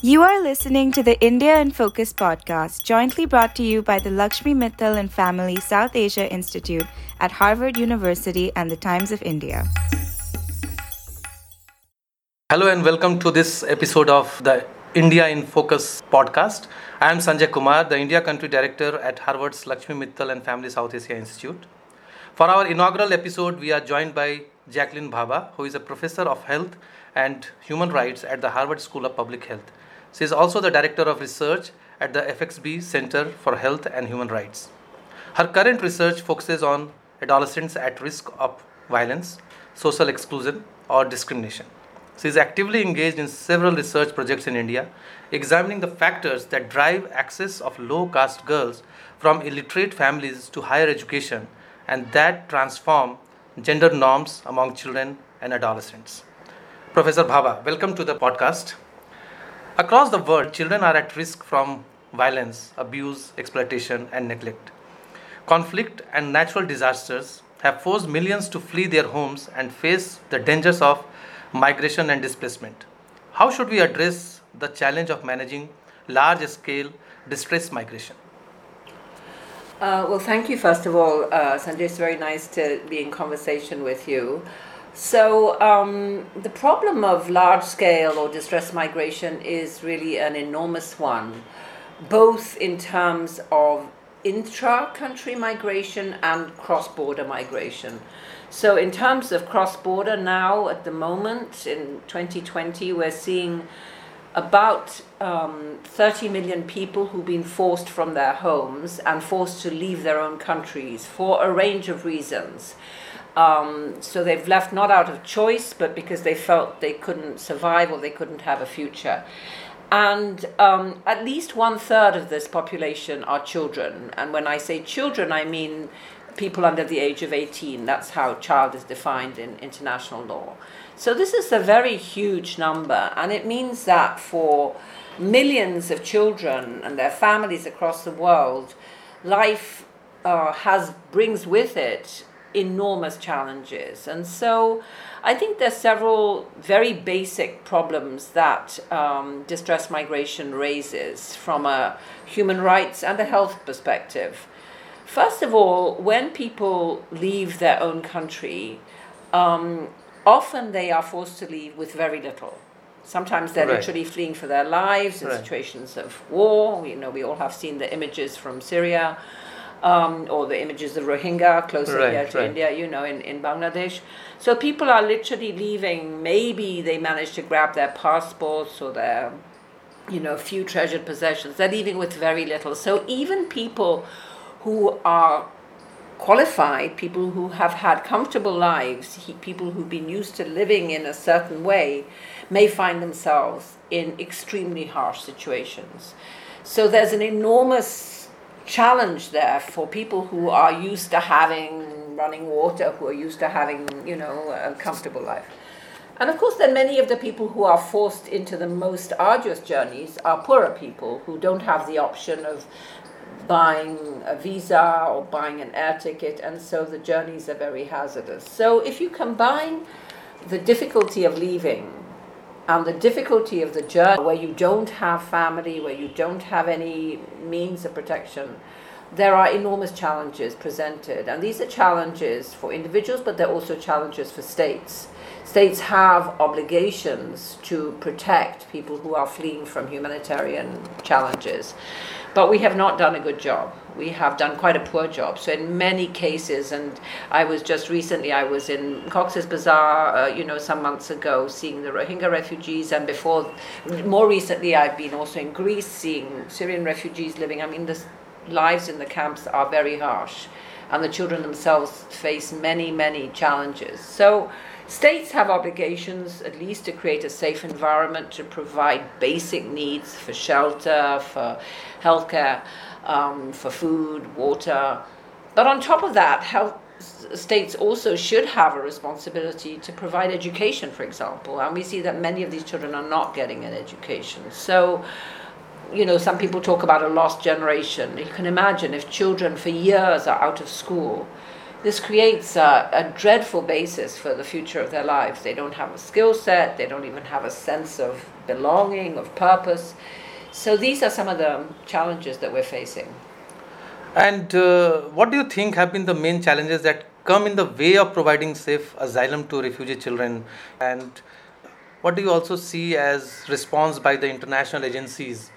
You are listening to the India in Focus podcast, jointly brought to you by the Lakshmi Mittal and Family South Asia Institute at Harvard University and the Times of India. Hello and welcome to this episode of the India in Focus podcast. I am Sanjay Kumar, the India Country Director at Harvard's Lakshmi Mittal and Family South Asia Institute. For our inaugural episode, we are joined by Jacqueline Bhabha, who is a professor of health and human rights at the Harvard School of Public Health. She is also the Director of Research at the FXB Center for Health and Human Rights. Her current research focuses on adolescents at risk of violence, social exclusion, or discrimination. She is actively engaged in several research projects in India, examining the factors that drive access of low caste girls from illiterate families to higher education and that transform gender norms among children and adolescents. Professor Bhabha, welcome to the podcast. Across the world, children are at risk from violence, abuse, exploitation, and neglect. Conflict and natural disasters have forced millions to flee their homes and face the dangers of migration and displacement. How should we address the challenge of managing large scale distress migration? Uh, well, thank you, first of all, uh, Sanjay. It's very nice to be in conversation with you. So, um, the problem of large scale or distress migration is really an enormous one, both in terms of intra country migration and cross border migration. So, in terms of cross border, now at the moment in 2020, we're seeing about um, 30 million people who've been forced from their homes and forced to leave their own countries for a range of reasons. Um, so they've left not out of choice, but because they felt they couldn't survive or they couldn't have a future. And um, at least one third of this population are children. And when I say children, I mean people under the age of 18. That's how child is defined in international law. So this is a very huge number, and it means that for millions of children and their families across the world, life uh, has brings with it enormous challenges. And so I think there's several very basic problems that um, distress migration raises from a human rights and a health perspective. First of all, when people leave their own country, um, often they are forced to leave with very little. Sometimes they're Right. literally fleeing for their lives in Right. situations of war. You know, we all have seen the images from Syria um, or the images of Rohingya closer Right, here to. India, you know, in, in Bangladesh. So people are literally leaving. Maybe they manage to grab their passports or their, you know, few treasured possessions. They're leaving with very little. So even people who are qualified, people who have had comfortable lives, he, people who've been used to living in a certain way, may find themselves in extremely harsh situations. So there's an enormous challenge there for people who are used to having running water, who are used to having, you know, a comfortable life. And of course, then many of the people who are forced into the most arduous journeys are poorer people who don't have the option of buying a visa or buying an air ticket, and so the journeys are very hazardous. So, if you combine the difficulty of leaving and the difficulty of the journey, where you don't have family, where you don't have any means of protection, there are enormous challenges presented. And these are challenges for individuals, but they're also challenges for states. States have obligations to protect people who are fleeing from humanitarian challenges. But we have not done a good job. We have done quite a poor job. So in many cases, and I was just recently, I was in Cox's Bazar, uh, you know, some months ago, seeing the Rohingya refugees, and before, more recently, I've been also in Greece, seeing Syrian refugees living. I mean, the lives in the camps are very harsh, and the children themselves face many, many challenges. So states have obligations at least to create a safe environment to provide basic needs for shelter, for healthcare, um, for food, water. But on top of that, health states also should have a responsibility to provide education, for example. And we see that many of these children are not getting an education. So, you know, some people talk about a lost generation. You can imagine if children for years are out of school, this creates a, a dreadful basis for the future of their lives. They don't have a skill set, they don't even have a sense of belonging, of purpose. So these are some of the challenges that we're facing. And uh, what do you think have been the main challenges that come in the way of providing safe asylum to refugee children? And what do you also see as response by the international agencies?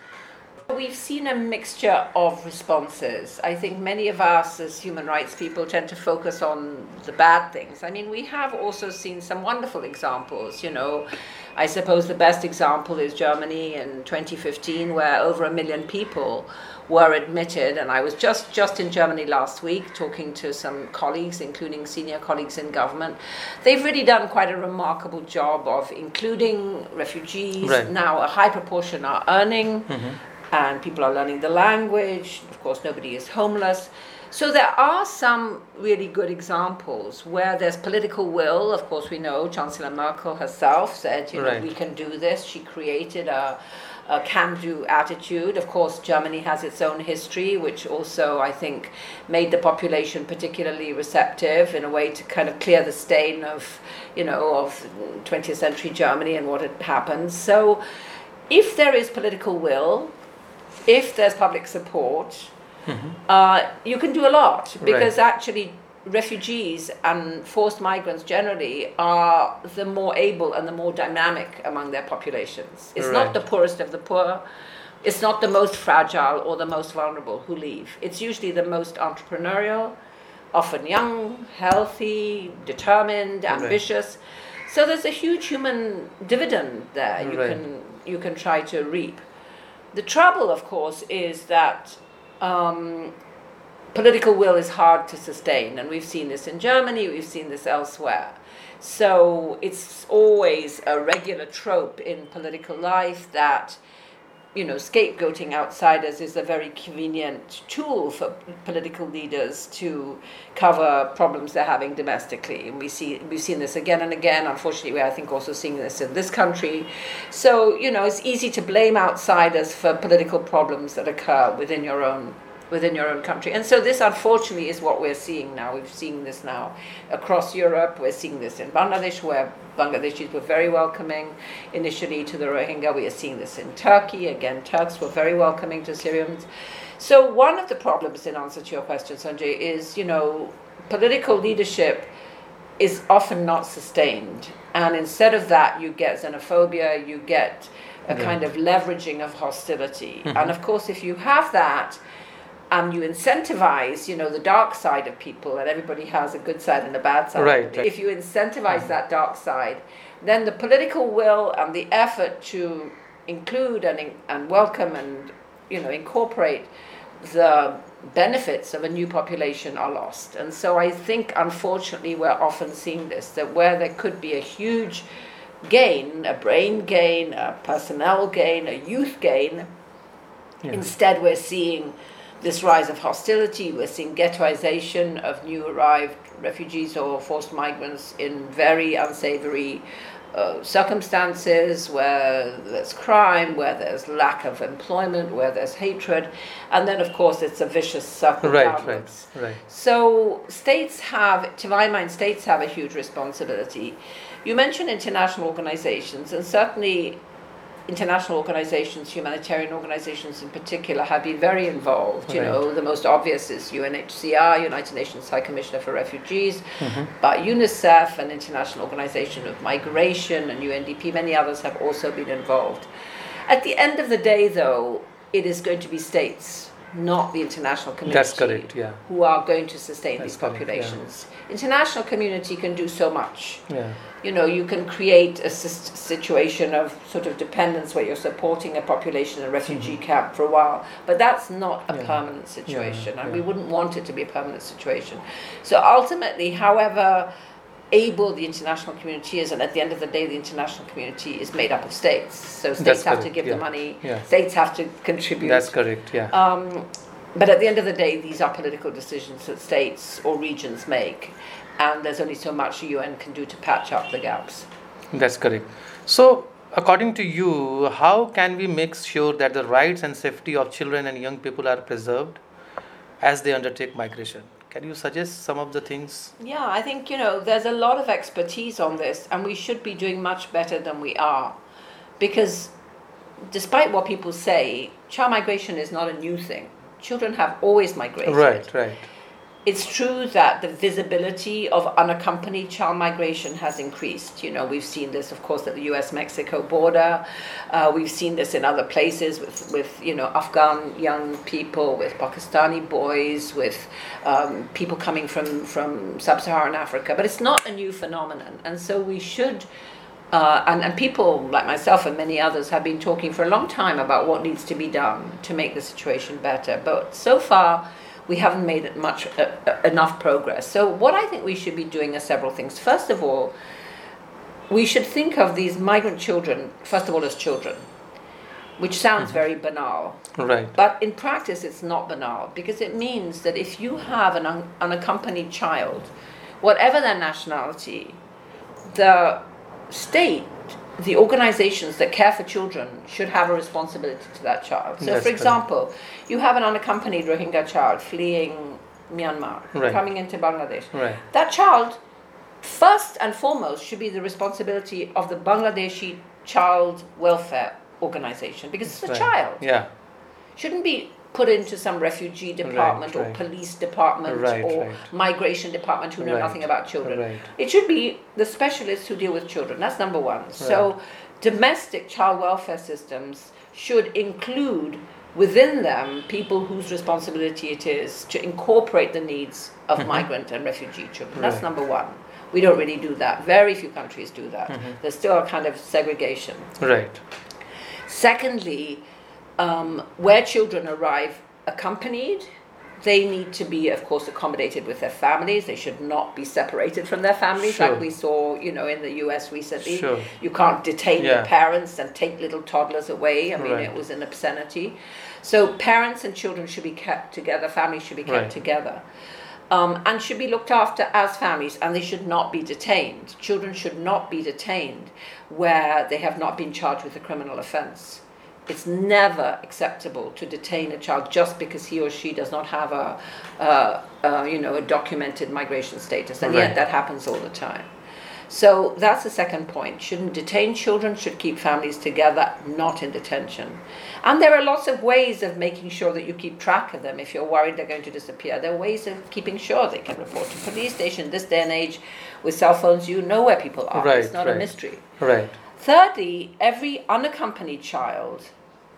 We've seen a mixture of responses. I think many of us as human rights people tend to focus on the bad things. I mean, we have also seen some wonderful examples, you know. I suppose the best example is Germany in 2015, where over a million people were admitted. And I was just, just in Germany last week talking to some colleagues, including senior colleagues in government. They've really done quite a remarkable job of including refugees. Right. Now, a high proportion are earning. Mm-hmm and people are learning the language. Of course, nobody is homeless. So there are some really good examples where there's political will. Of course, we know Chancellor Merkel herself said, you know, we can do this. She created a, a can-do attitude. Of course, Germany has its own history, which also I think made the population particularly receptive in a way to kind of clear the stain of, you know, of 20th century Germany and what had happened. So, if there is political will, if there's public support, uh, you can do a lot because actually refugees and forced migrants generally are the more able and the more dynamic among their populations. It's Right. not the poorest of the poor. It's not the most fragile or the most vulnerable who leave. It's usually the most entrepreneurial, often young, healthy, determined, ambitious. So there's a huge human dividend there you Right. can you can try to reap. The trouble, of course, is that um, political will is hard to sustain, and we've seen this in Germany, we've seen this elsewhere. So it's always a regular trope in political life that you know, scapegoating outsiders is a very convenient tool for political leaders to cover problems they're having domestically. And we see we've seen this again and again. Unfortunately, we're I think also seeing this in this country. So you know, it's easy to blame outsiders for political problems that occur within your own within your own country. And so this unfortunately is what we're seeing now. We've seen this now across Europe. We're seeing this in Bangladesh where Bangladeshis were very welcoming initially to the Rohingya. We are seeing this in Turkey. Again, Turks were very welcoming to Syrians. So one of the problems in answer to your question, Sanjay, is, you know, political leadership is often not sustained. And instead of that, you get xenophobia, you get a kind of leveraging of hostility. Mm-hmm. And of course, if you have that, and you incentivize, you know, the dark side of people, and everybody has a good side and a bad side. Right, right. If you incentivize mm. that dark side, then the political will and the effort to include and, in- and welcome and, you know, incorporate the benefits of a new population are lost. And so I think, unfortunately, we're often seeing this that where there could be a huge gain, a brain gain, a personnel gain, a youth gain, Instead, we're seeing this rise of hostility. We're seeing ghettoization of new arrived refugees or forced migrants in very unsavory uh, circumstances where there's crime, where there's lack of employment, where there's hatred. And then, of course, it's a vicious circle Right, right, right. So states have, to my mind, states have a huge responsibility. You mentioned international organizations, and certainly international organizations, humanitarian organizations in particular, have been very involved. You know, the most obvious is UNHCR, United Nations High Commissioner for Refugees, Mm-hmm. but UNICEF, an international organization of migration, and UNDP, many others have also been involved. At the end of the day, though, it is going to be states, not the international community, That's correct, yeah. who are going to sustain That's these correct, yeah. populations. International community can do so much Yeah. you know, you can create a situation of sort of dependence where you're supporting a population in a refugee camp for a while, but that's not a Mm-hmm. Yeah. permanent situation, and we wouldn't want it to be a permanent situation. So ultimately, however able the international community is, and at the end of the day, the international community is made up of states. So states That's have to give yeah. the money, Yeah. states have to contribute. That's correct. Yeah. Um, but at the end of the day, these are political decisions that states or regions make, and there's only so much the UN can do to patch up the gaps. That's correct. So, according to you, how can we make sure that the rights and safety of children and young people are preserved as they undertake migration? Can you suggest some of the things? Yeah, I think, you know, there's a lot of expertise on this, and we should be doing much better than we are. Because despite what people say, child migration is not a new thing. Children have always migrated. Right, right. It's true that the visibility of unaccompanied child migration has increased. You know, we've seen this, of course, at the U.S.-Mexico border. Uh, we've seen this in other places with, with you know, Afghan young people, with Pakistani boys, with um, people coming from from sub-Saharan Africa. But it's not a new phenomenon, and so we should. Uh, and, and people like myself and many others have been talking for a long time about what needs to be done to make the situation better. But so far, we haven't made much uh, uh, enough progress. So what I think we should be doing are several things. First of all, we should think of these migrant children first of all as children, which sounds mm-hmm. very banal. Right. But in practice, it's not banal because it means that if you have an un- unaccompanied child, whatever their nationality, the state the organizations that care for children should have a responsibility to that child. So, That's for example, correct. you have an unaccompanied Rohingya child fleeing Myanmar, right. coming into Bangladesh. Right. That child, first and foremost, should be the responsibility of the Bangladeshi Child Welfare Organization because it's a right. child. Yeah. Shouldn't be put into some refugee department right, or police department right, or migration department who know nothing about children. It should be the specialists who deal with children. That's number one. So, domestic child welfare systems should include within them people whose responsibility it is to incorporate the needs of mm-hmm. migrant and refugee children. That's number one. We don't really do that. Very few countries do that. Mm-hmm. There's still a kind of segregation. Right. Secondly, um, where children arrive accompanied, they need to be, of course, accommodated with their families. They should not be separated from their families, sure. like we saw, you know, in the U.S. recently. Sure. You can't detain yeah. the parents and take little toddlers away. I mean, right. it was an obscenity. So parents and children should be kept together. Families should be kept right. together. Um, and should be looked after as families, and they should not be detained. Children should not be detained where they have not been charged with a criminal offence it's never acceptable to detain a child just because he or she does not have a, uh, uh, you know, a documented migration status, and right. yet that happens all the time. So that's the second point. Shouldn't detain children, should keep families together, not in detention. And there are lots of ways of making sure that you keep track of them if you're worried they're going to disappear. There are ways of keeping sure they can report to police station. This day and age, with cell phones, you know where people are. Right, it's not right. a mystery. Right. Thirdly, every unaccompanied child,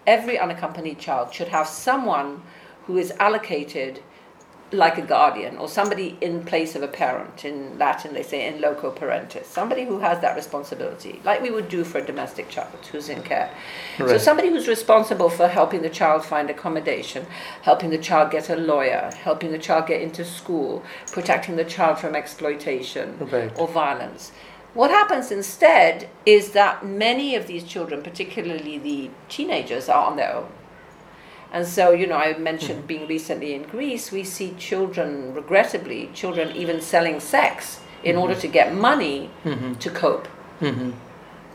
every unaccompanied child should have someone who is allocated like a guardian or somebody in place of a parent. In Latin, they say in loco parentis. Somebody who has that responsibility, like we would do for a domestic child who's in care. Right. So somebody who's responsible for helping the child find accommodation, helping the child get a lawyer, helping the child get into school, protecting the child from exploitation right. or violence. What happens instead is that many of these children, particularly the teenagers, are on their own. And so, you know, I mentioned mm-hmm. being recently in Greece, we see children, regrettably, children even selling sex in mm-hmm. order to get money mm-hmm. to cope. Mm-hmm.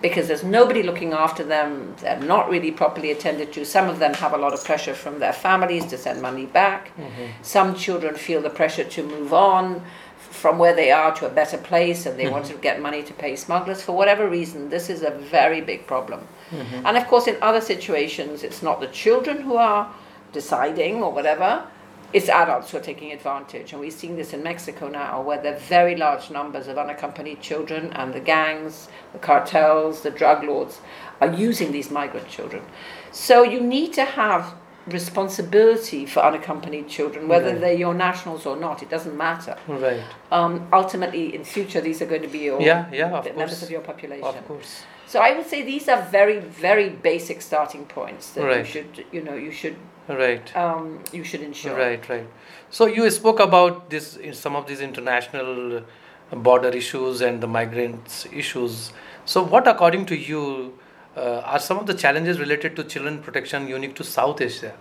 Because there's nobody looking after them, they're not really properly attended to. Some of them have a lot of pressure from their families to send money back. Mm-hmm. Some children feel the pressure to move on from where they are to a better place and they mm-hmm. want to get money to pay smugglers. For whatever reason this is a very big problem. Mm-hmm. and of course in other situations it's not the children who are deciding or whatever. It's adults who are taking advantage. And we've seen this in mexico now where there are very large numbers of unaccompanied children and the gangs the cartels the drug lords are using these migrant children. So you need to have responsibility for unaccompanied children, whether right. they're your nationals or not. It doesn't matter. Right. Um, ultimately, in future, these are going to be your yeah, yeah, of members course. of your population. Of course. So I would say these are very, very basic starting points that right. you should, you know, you should. Right. Um, you should ensure. Right. Right. So you spoke about this in some of these international border issues and the migrants issues. So what, according to you? Uh, are some of the challenges related to children protection unique to South Asia?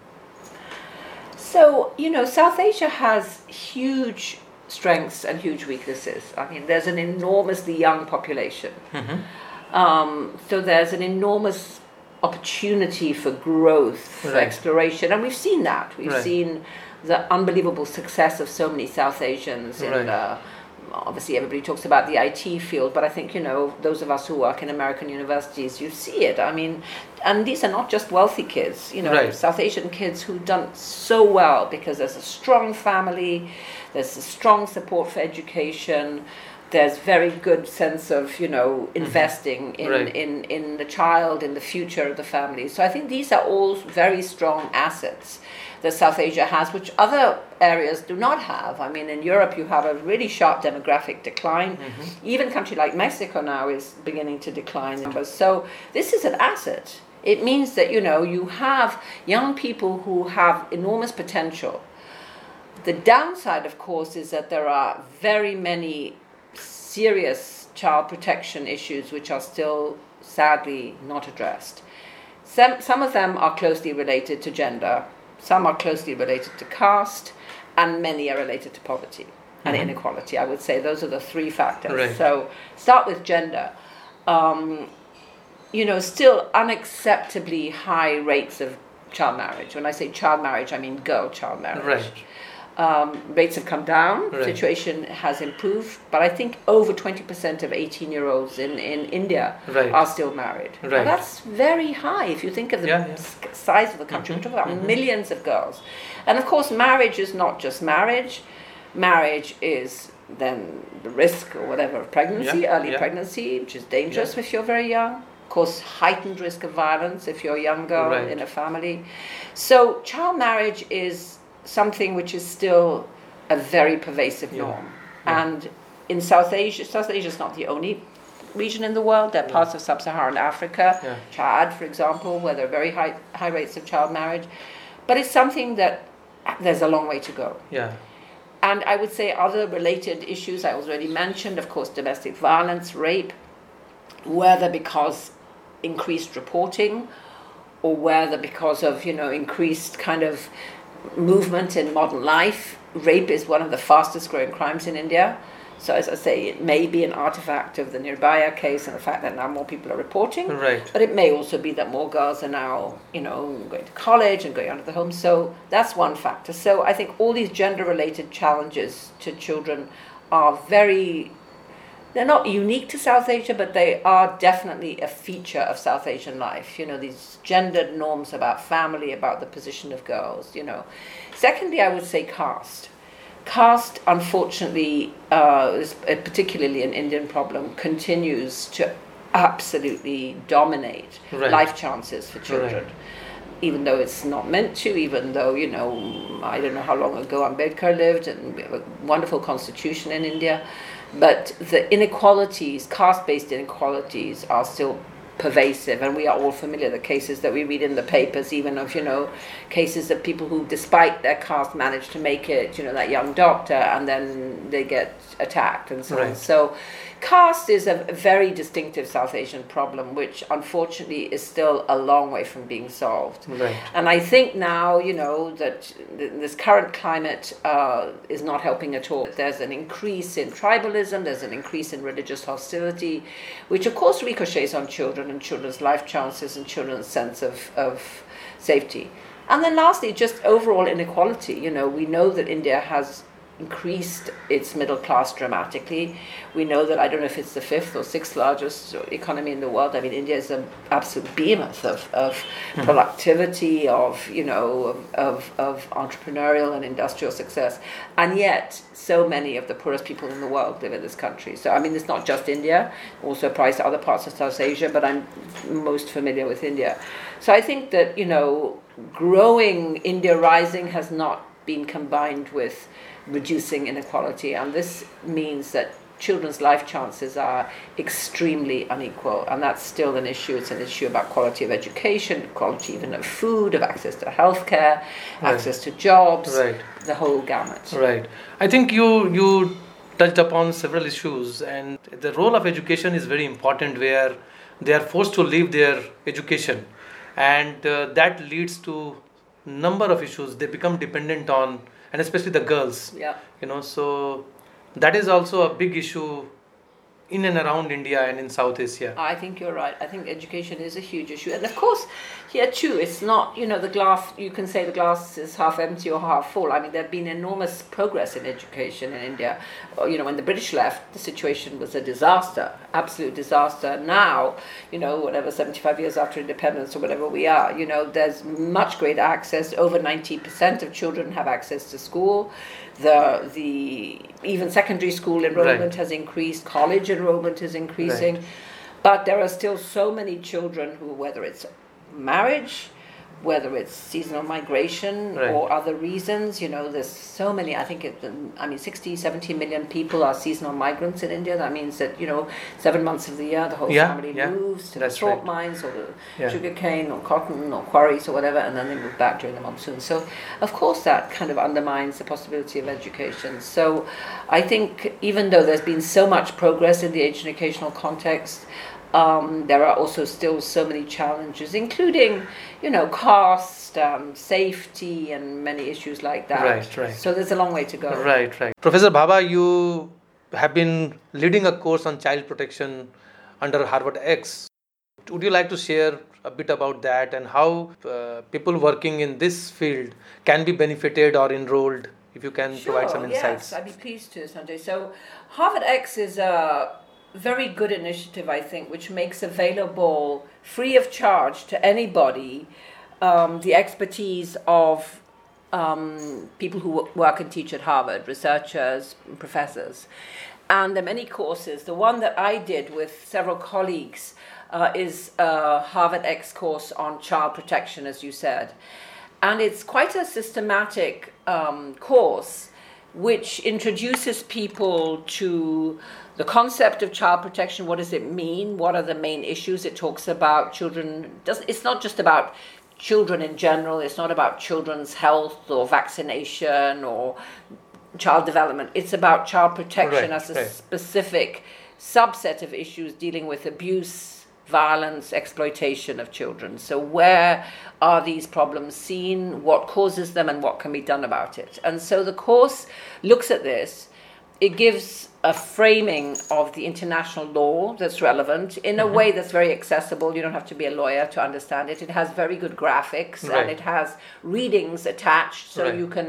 So, you know, South Asia has huge strengths and huge weaknesses. I mean, there's an enormously young population. Mm-hmm. Um, so there's an enormous opportunity for growth, for right. exploration, and we've seen that. We've right. seen the unbelievable success of so many South Asians in right. Obviously everybody talks about the IT field, but I think you know those of us who work in American universities, you see it. I mean, and these are not just wealthy kids, you know, Right. South Asian kids who've done so well because there's a strong family, there's a strong support for education. There's very good sense of you know mm-hmm. investing in, Right. in in the child in the future of the family. So I think these are all very strong assets that South Asia has, which other areas do not have. I mean, in Europe, you have a really sharp demographic decline. Mm-hmm. Even a country like Mexico now is beginning to decline numbers. So this is an asset. It means that you know you have young people who have enormous potential. The downside, of course, is that there are very many serious child protection issues which are still sadly not addressed. Some, some of them are closely related to gender, some are closely related to caste, and many are related to poverty and inequality. I would say those are the three factors. Right. So, start with gender. Um, you know, still unacceptably high rates of child marriage. When I say child marriage, I mean girl child marriage. Right. Um, rates have come down, Right. situation has improved, but I think over 20% of 18 year olds in, in India Right. are still married. Now, Right. that's very high if you think of the Yeah, yeah. size of the country. We're talking about millions of girls. And of course, marriage is not just marriage, marriage is then the risk or whatever of pregnancy, Yeah, early pregnancy, which is dangerous if you're very young. Of course, heightened risk of violence if you're a young girl Right. in a family. So, child marriage is something which is still a very pervasive Yeah. norm. And in South Asia, South Asia is not the only region in the world. There are parts of sub-Saharan Africa, Yeah. Chad, for example, where there are very high high rates of child marriage. But it's something that there's a long way to go. Yeah. And I would say other related issues I already mentioned, of course, domestic violence, rape, whether because increased reporting or whether because of, you know, increased kind of movement in modern life. Rape is one of the fastest growing crimes in India. So, as I say, it may be an artifact of the Nirbhaya case and the fact that now more people are reporting. Right. But it may also be that more girls are now, you know, going to college and going out of the home. So that's one factor. So I think all these gender related challenges to children are very, they're not unique to South Asia, but they are definitely a feature of South Asian life. You know, these gendered norms about family, about the position of girls, you know. Secondly, I would say caste. Caste, unfortunately, uh, is particularly an Indian problem, continues to absolutely dominate Right. life chances for children. Even though it's not meant to, even though, you know, I don't know how long ago Ambedkar lived and we have a wonderful constitution in India, but the inequalities, caste based inequalities, are still pervasive and we are all familiar. The cases that we read in the papers even of you know cases of people who despite their caste manage to make it you know that young doctor and then they get attacked and so on. So caste is a very distinctive south asian problem which unfortunately is still a long way from being solved Right. and I think now, you know, that th- this current climate uh, is not helping at all. There's an increase in tribalism, there's an increase in religious hostility, which of course ricochets on children and children's life chances and children's sense of, of safety. And then lastly, just overall inequality. You know, we know that India has increased its middle class dramatically. We know that I don't know if it's the fifth or sixth largest economy in the world. I mean, India is an absolute behemoth of, of hmm. productivity, of you know, of, of, of entrepreneurial and industrial success, and yet so many of the poorest people in the world live in this country. So I mean, it's not just India; also applies to other parts of South Asia, but I'm most familiar with India. So I think that you know, growing India rising has not been combined with reducing inequality, and this means that children's life chances are extremely unequal, and that's still an issue. It's an issue about quality of education, quality even of food, of access to healthcare, Right. access to jobs, Right. the whole gamut. Right. I think you you touched upon several issues, and the role of education is very important, where they are forced to leave their education, and uh, that leads to number of issues. They become dependent on, and especially the girls. Yeah. You know, so that is also a big issue in and around India and in South Asia. I think you're right. I think education is a huge issue. And of course, here too, it's not, you know, the glass, you can say the glass is half empty or half full. I mean, there had been enormous progress in education in India. Uh, you know, when the British left, the situation was a disaster, absolute disaster. Now, you know, whatever, 75 years after independence or whatever we are, you know, there's much greater access. Over 90% of children have access to school the the even secondary school enrollment Right. has increased, college enrollment is increasing, Right. but there are still so many children who, whether it's marriage, whether it's seasonal migration Right. or other reasons, you know, there's so many. I think it, I mean, 60, 70 million people are seasonal migrants in India. That means that, you know, seven months of the year, the whole Yeah, family yeah, moves to that's the salt right. mines or the Yeah. sugar cane or cotton or quarries or whatever, and then they move back during the monsoon. So, of course, that kind of undermines the possibility of education. So, I think even though there's been so much progress in the educational context, um, there are also still so many challenges, including, you know, cost, um, safety, and many issues like that. Right, right. So there's a long way to go. Right, right. Professor Bhabha, you have been leading a course on child protection under Harvard X. Would you like to share a bit about that and how uh, people working in this field can be benefited or enrolled? If you can provide some insights. Yes, I'd be pleased to, Sanjay. So, Harvard X is a very good initiative, I think, which makes available free of charge to anybody um, the expertise of um, people who work and teach at Harvard, researchers, professors. And there are many courses. The one that I did with several colleagues uh, is a Harvard X course on child protection, as you said. And it's quite a systematic um, course which introduces people to the concept of child protection. What does it mean? What are the main issues? It talks about children. Does, it's not just about children in general, it's not about children's health or vaccination or child development. It's about child protection Right, as a right. specific subset of issues dealing with abuse, violence, exploitation of children. So, where are these problems seen? What causes them, and what can be done about it? And so, the course looks at this. It gives a framing of the international law that's relevant in a Mm-hmm. way that's very accessible. You don't have to be a lawyer to understand it. It has very good graphics Right. and it has readings attached, so Right. you can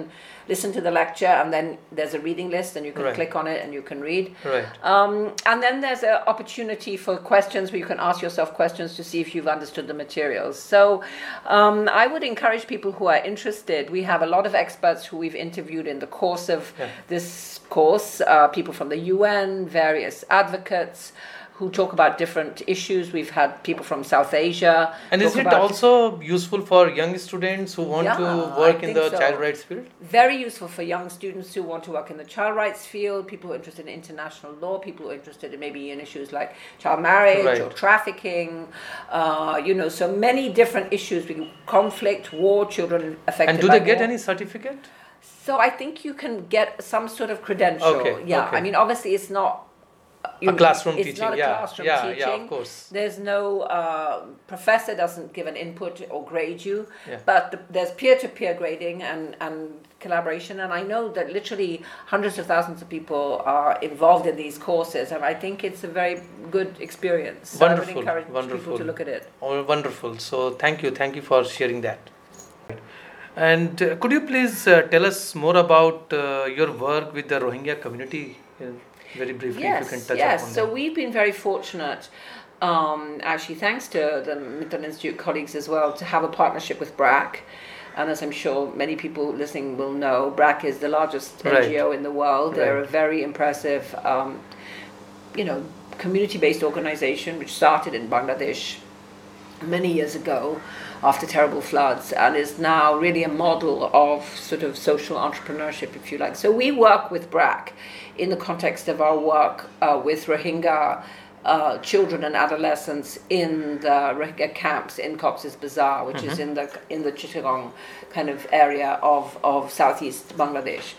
listen to the lecture and then there's a reading list and you can Right. click on it and you can read. Right. Um, and then there's an opportunity for questions where you can ask yourself questions to see if you've understood the materials. So um, I would encourage people who are interested. We have a lot of experts who we've interviewed in the course of Yeah. this course, uh, people from the UN, various advocates. Who talk about different issues? We've had people from South Asia. And is it also useful for young students who want Yeah, to work in the so. child rights field? very useful for young students who want to work in the child rights field, people who are interested in international law, people who are interested in maybe in issues like child marriage or trafficking, uh, you know, so many different issues, conflict, war, children affected And do they get war. any certificate? So I think you can get some sort of credential. Okay, Yeah, okay. I mean, obviously it's not. A classroom it's teaching, not a yeah, classroom yeah, teaching. yeah, of course. There's no uh, professor doesn't give an input or grade you, Yeah. but the, there's peer-to-peer grading and, and collaboration. And I know that literally hundreds of thousands of people are involved in these courses, and I think it's a very good experience. So I Wonderful, would encourage wonderful. people to look at it. Oh, wonderful. So thank you, thank you for sharing that. And uh, could you please uh, tell us more about uh, your work with the Rohingya community? uh, very briefly, if you can touch yes. upon So that. we've been very fortunate, um, actually, thanks to the Mittal Institute colleagues as well, to have a partnership with BRAC. And as I'm sure many people listening will know, BRAC is the largest Right. NGO in the world. They're a very impressive, um, you know, community-based organization which started in Bangladesh many years ago after terrible floods and is now really a model of sort of social entrepreneurship, if you like. So we work with BRAC in the context of our work uh, with Rohingya uh, children and adolescents in the Rohingya camps in Cox's Bazar, which is in the in the Chittagong kind of area of, of southeast Bangladesh.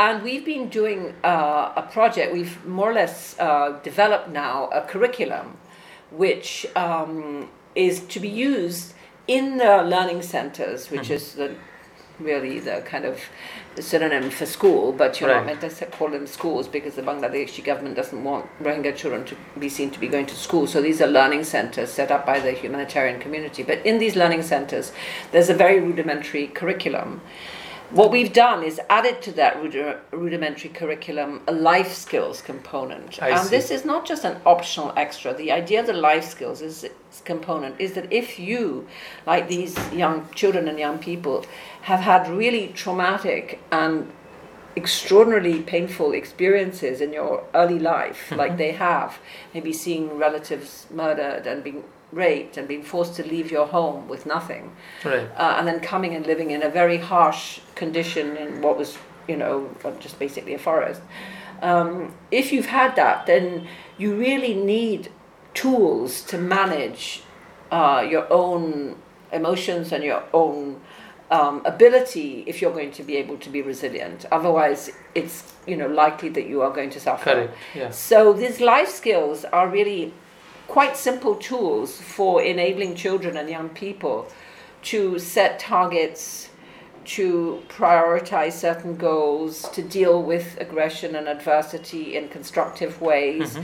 And we've been doing uh, a project, we've more or less uh, developed now a curriculum which um, is to be used in the learning centers, which mm-hmm. is the really the kind of synonym for school, but you're Right. not meant to s- call them schools because the Bangladeshi government doesn't want Rohingya children to be seen to be going to school. So these are learning centers set up by the humanitarian community. But in these learning centers, there's a very rudimentary curriculum. What we've done is added to that rudi- rudimentary curriculum a life skills component. I and see. this is not just an optional extra. The idea of the life skills is, is component is that if you, like these young children and young people, have had really traumatic and extraordinarily painful experiences in your early life, like they have, maybe seeing relatives murdered and being raped and being forced to leave your home with nothing, Right. uh, and then coming and living in a very harsh condition in what was, you know, uh, just basically a forest. Um, if you've had that, then you really need tools to manage uh, your own emotions and your own um, ability if you're going to be able to be resilient. Otherwise, it's you know likely that you are going to suffer. Correct. Yeah. So these life skills are really quite simple tools for enabling children and young people to set targets, to prioritize certain goals, to deal with aggression and adversity in constructive ways,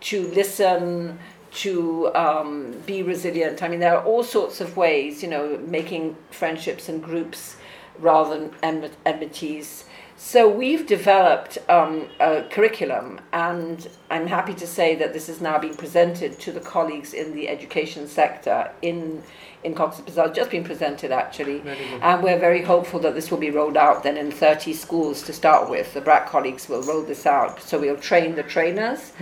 to listen, to um, be resilient. I mean, there are all sorts of ways, you know, making friendships and groups rather than enmi- enmities. So we've developed um, a curriculum, and I'm happy to say that this is now being presented to the colleagues in the education sector in in Cox's Bazar. It's just been presented actually, and we're very hopeful that this will be rolled out then in 30 schools to start with. The BRAC colleagues will roll this out, so we'll train the trainers,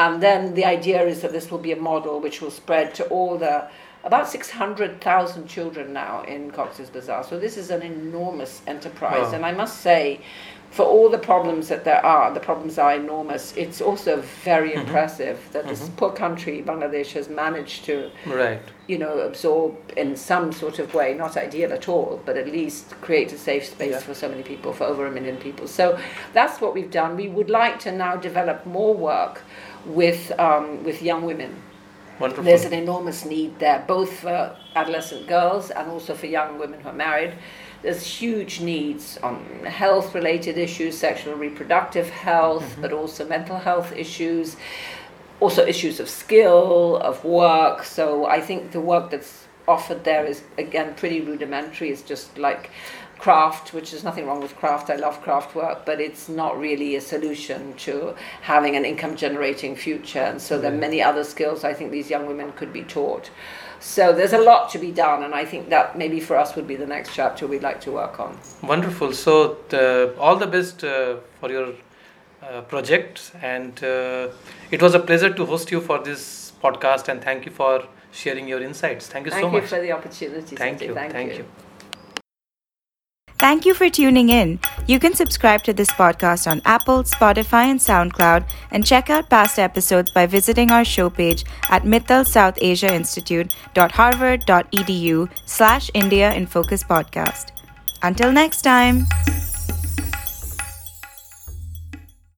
and then the idea is that this will be a model which will spread to all the about 600,000 children now in Cox's Bazar. So this is an enormous enterprise, Wow. and I must say, for all the problems that there are, the problems are enormous. It's also very impressive that this poor country, Bangladesh, has managed to, Right. you know, absorb in some sort of way, not ideal at all, but at least create a safe space Yeah. for so many people, for over a million people. So that's what we've done. We would like to now develop more work with um, with young women. Wonderful. There's an enormous need there, both for adolescent girls and also for young women who are married. There's huge needs on health related issues, sexual and reproductive health, mm-hmm. but also mental health issues, also issues of skill, of work. So I think the work that's offered there is, again, pretty rudimentary. It's just like craft, which is nothing wrong with craft. I love craft work, but it's not really a solution to having an income generating future. And so there are many other skills I think these young women could be taught. So there's a lot to be done, and I think that maybe for us would be the next chapter we'd like to work on. Wonderful. So, the, all the best uh, for your uh, project, and uh, it was a pleasure to host you for this podcast. And thank you for sharing your insights. Thank you Thank so you much. for the opportunity. Thank you. Thank, Thank you. you. Thank you for tuning in. You can subscribe to this podcast on Apple, Spotify, and SoundCloud, and check out past episodes by visiting our show page at Mittal South Asia Institute.harvard.edu slash India in Focus podcast. Until next time.